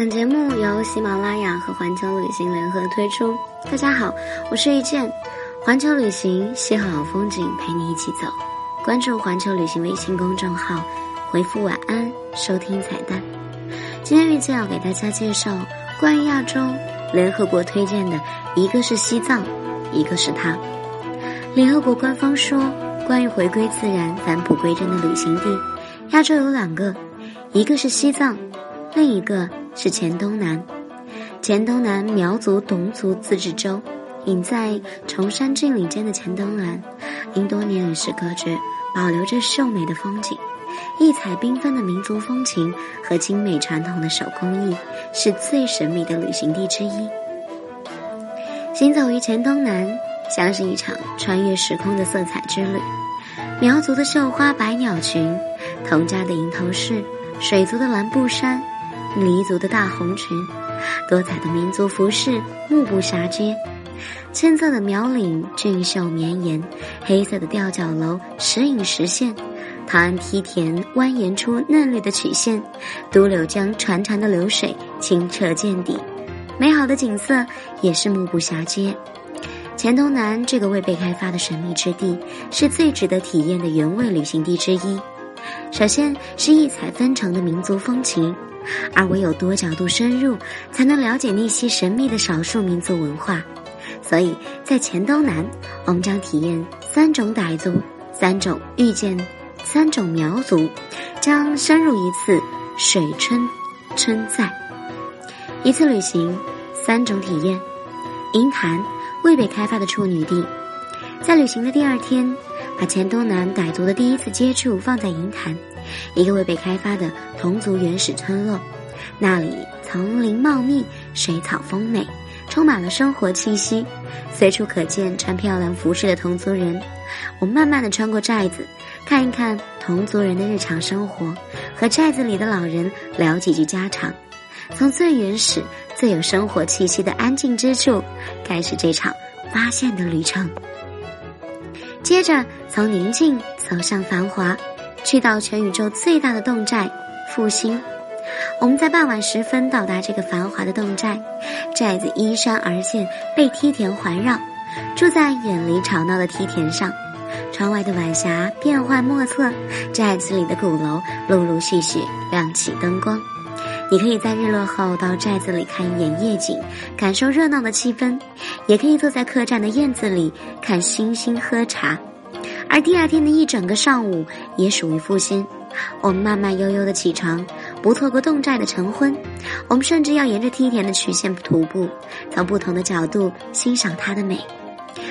本节目由喜马拉雅和环球旅行联合推出。大家好，我是遇见，环球旅行邂逅好风景，陪你一起走。关注环球旅行微信公众号，回复晚安收听彩蛋。今天遇见要给大家介绍关于亚洲联合国推荐的，一个是西藏，一个是它。联合国官方说，关于回归自然、返璞归真的旅行地，亚洲有两个，一个是西藏，另一个是黔东南。黔东南苗族侗族自治州，隐在崇山峻岭间的黔东南，因多年与世隔绝，保留着秀美的风景、异彩缤纷的民族风情和精美传统的手工艺，是最神秘的旅行地之一。行走于黔东南，像是一场穿越时空的色彩之旅。苗族的绣花百鸟群，侗家的银头饰，水族的蓝布衫，黎族的大红裙。多彩的民族服饰目不暇接，青色的苗岭俊秀绵延，黑色的吊脚楼时隐时现，唐安梯田蜿蜒出嫩绿的曲线，都柳江潺潺的流水清澈见底，美好的景色也是目不暇接。黔东南这个未被开发的神秘之地，是最值得体验的原味旅行地之一。首先是异彩纷呈的民族风情。而唯有多角度深入，才能了解那些神秘的少数民族文化。所以在黔东南，我们将体验三种傣族、三种遇见、三种苗族，将深入一次水春春在。一次旅行，三种体验。银潭未被开发的处女地，在旅行的第二天，把黔东南傣族的第一次接触放在银潭。一个未被开发的侗族原始村落，那里丛林茂密，水草丰美，充满了生活气息，随处可见穿漂亮服饰的侗族人。我慢慢的穿过寨子，看一看侗族人的日常生活，和寨子里的老人聊几句家常，从最原始、最有生活气息的安静之处，开始这场发现的旅程。接着从宁静走向繁华。去到全宇宙最大的洞寨复兴，我们在傍晚时分到达这个繁华的洞寨。寨子依山而建，被梯田环绕，住在远离吵闹的梯田上。窗外的晚霞变幻莫测，寨子里的鼓楼陆陆续续亮起灯光。你可以在日落后到寨子里看一眼夜景，感受热闹的气氛；也可以坐在客栈的院子里看星星喝茶。而第二天的一整个上午也属于复兴。我们慢慢悠悠的起床，不错过洞寨的晨昏。我们甚至要沿着梯田的曲线徒步，从不同的角度欣赏它的美。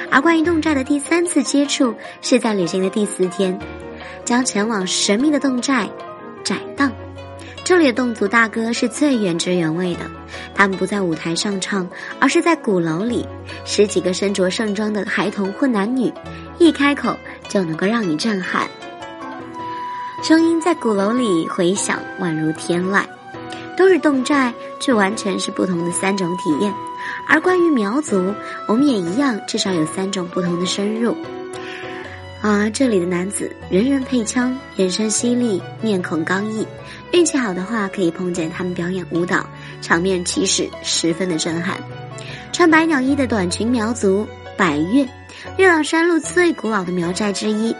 而关于洞寨的第三次接触，是在旅行的第四天，将前往神秘的洞寨窄荡。这里的侗族大哥是最原汁原味的，他们不在舞台上唱，而是在鼓楼里，十几个身着盛装的孩童或男女，一开口。就能够让你震撼，声音在鼓楼里回响，宛如天籁。都是侗寨，却完全是不同的三种体验。而关于苗族，我们也一样，至少有三种不同的深入。啊，这里的男子人人配枪，眼神犀利，面孔刚毅。运气好的话，可以碰见他们表演舞蹈，场面气势十分的震撼。穿百鸟衣的短裙苗族百越。月朗山路最古老的苗寨之一，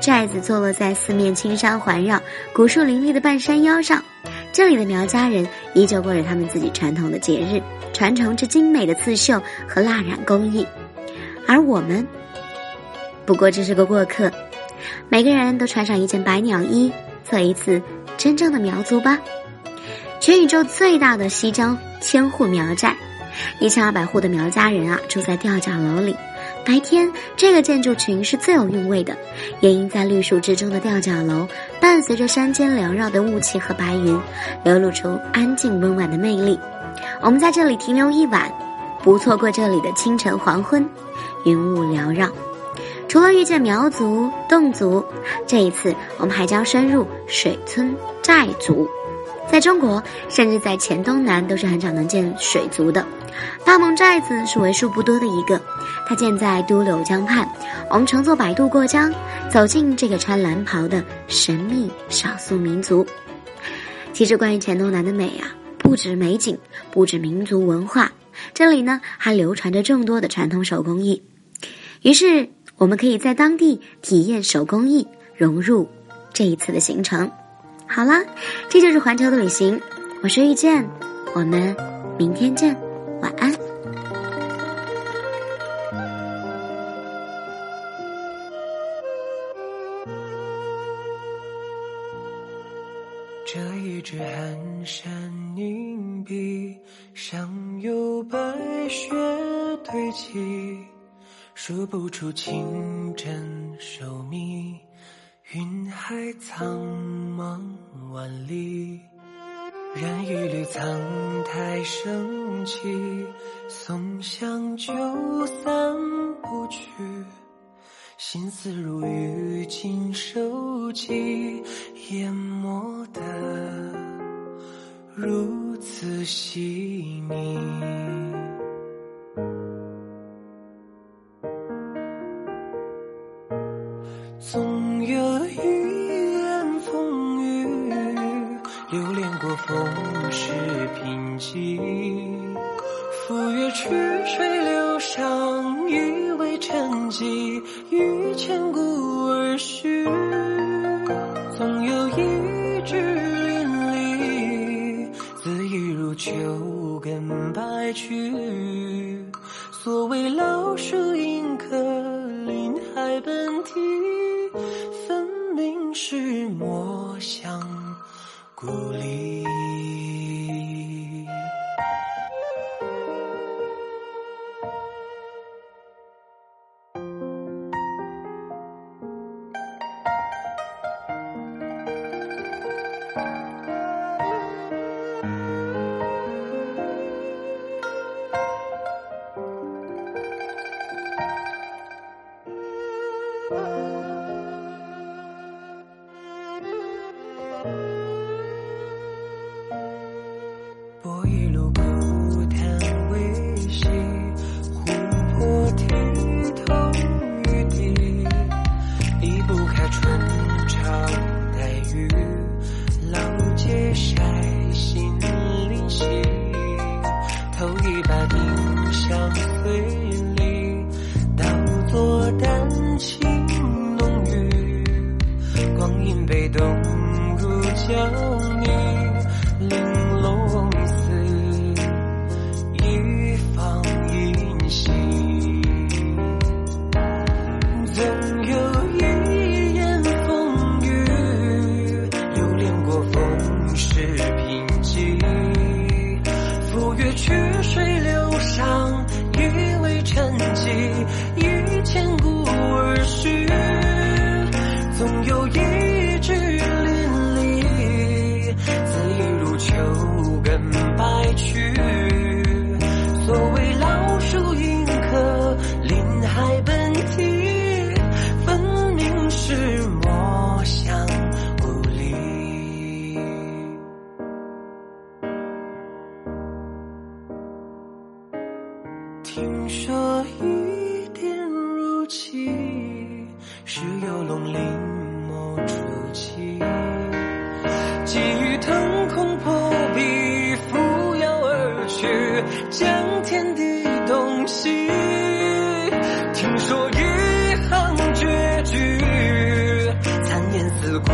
寨子坐落在四面青山环绕、古树林立的半山腰上。这里的苗家人依旧过着他们自己传统的节日，传承着精美的刺绣和蜡染工艺。而我们，不过这是个过客。每个人都穿上一件百鸟衣，做一次真正的苗族吧。全宇宙最大的西郊千户苗寨，一千二百户的苗家人啊，住在吊脚楼里。白天，这个建筑群是最有韵味的，也因在绿树之中的吊脚楼，伴随着山间缭绕的雾气和白云，流露出安静温婉的魅力。我们在这里停留一晚，不错过这里的清晨黄昏，云雾缭绕。除了遇见苗族、侗族，这一次我们还将深入水村寨族。在中国，甚至在黔东南都是很少能见水族的。大蒙寨子是为数不多的一个，它建在都柳江畔。我们乘坐摆渡过江，走进这个穿蓝袍的神秘少数民族。其实，关于黔东南的美啊，不止美景，不止民族文化，这里呢还流传着众多的传统手工艺。于是，我们可以在当地体验手工艺，融入这一次的行程。好啦，这就是环球的旅行。我是遇见，我们明天见，晚安。这一支寒山凝碧，上有白雪堆积，数不出清真寿密。云海苍茫万里，染一缕苍苔升起，松香就散不去，心思如雨尽收集，淹没得如此细腻。风世贫瘠。赴约曲水流觞，以为沉寂，于千古而序。总有一枝淋漓，恣意如秋根白去。所谓老树迎客，林海奔啼。分明是墨香故里。我一路曲水流觞，一为陈迹，一千古而叙。是游龙临摹初期。急雨腾空破壁，扶摇而去，将天地洞悉。听说一行绝句，残言似故